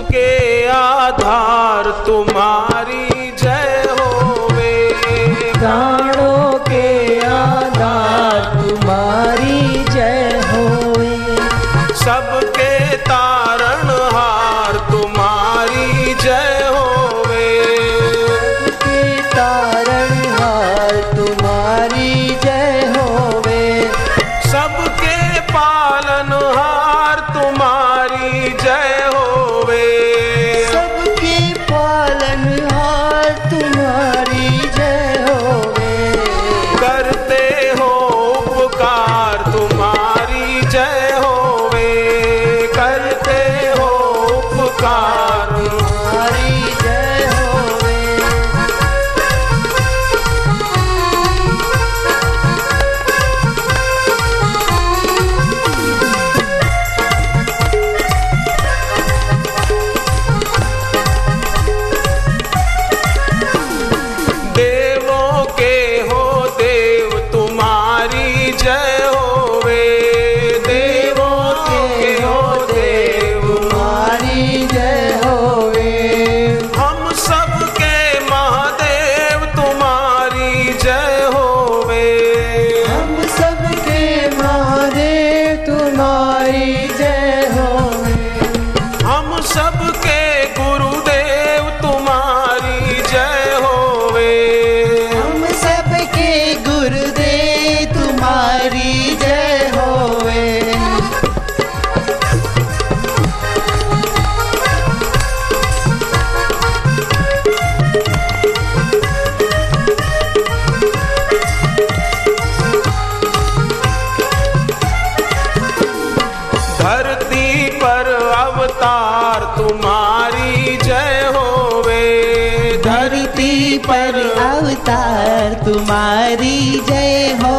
के आधार तुम्हारे धरती पर अवतार तुम्हारी जय हो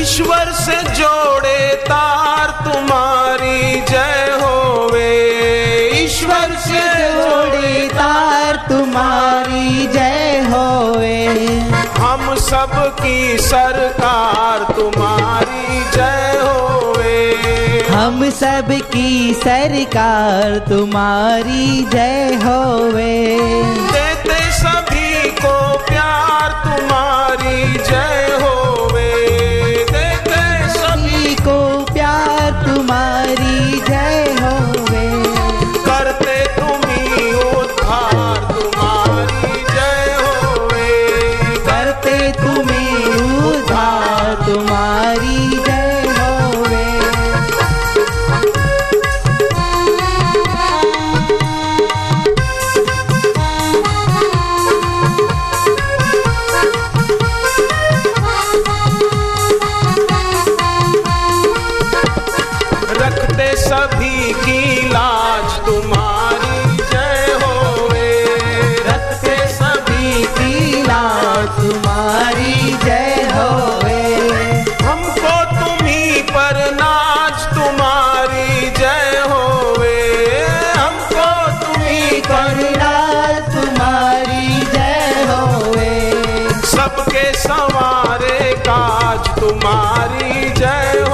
ईश्वर से जोड़े तार तुम्हारी जय होवे। ईश्वर से जोड़े तार तुम्हारी जय होवे हम सब की सरकार तुम्हारी हम सब की सरकार तुम्हारी जय होवे। देते सभी को प्यार तुम्हारी जय होवे। देते सभी को प्यार तुम्हारी लाच तुम्हारी जय होवे। रथ के सभी गीला तुम्हारी जय हो हमको तुम्हें पर नाच तुम्हारी जय होवे। हमको तुम्हें पर नाच तुम्हारी जय हो सबके सवारे काज तुम्हारी जय हो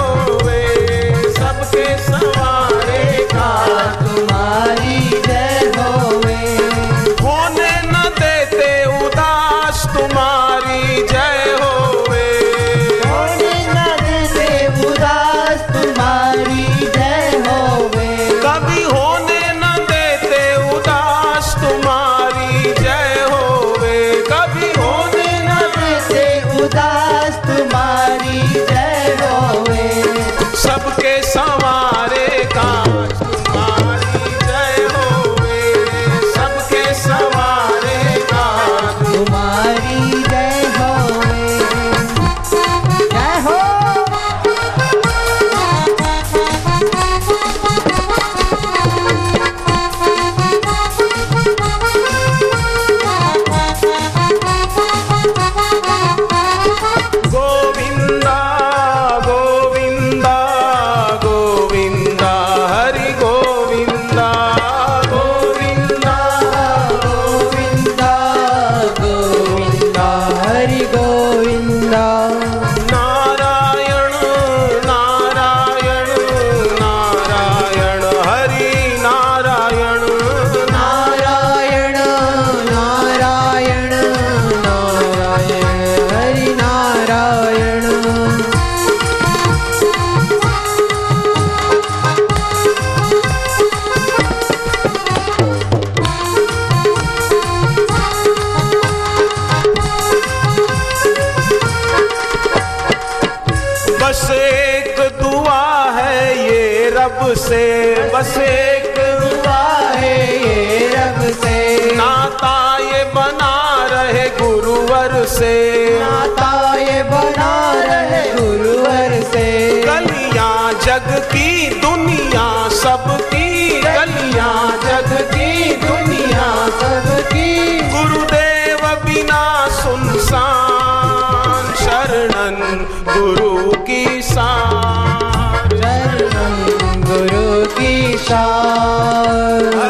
जग की दुनिया, सबकी गलिया, जग की दुनिया, सबकी। गुरुदेव बिना सुनसान, शरणन गुरु की शान शरणन गुरु की शान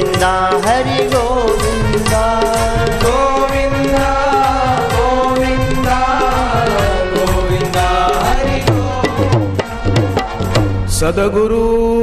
Govinda Hari Govinda Govinda Govinda Govinda Hari Govinda Sadaguru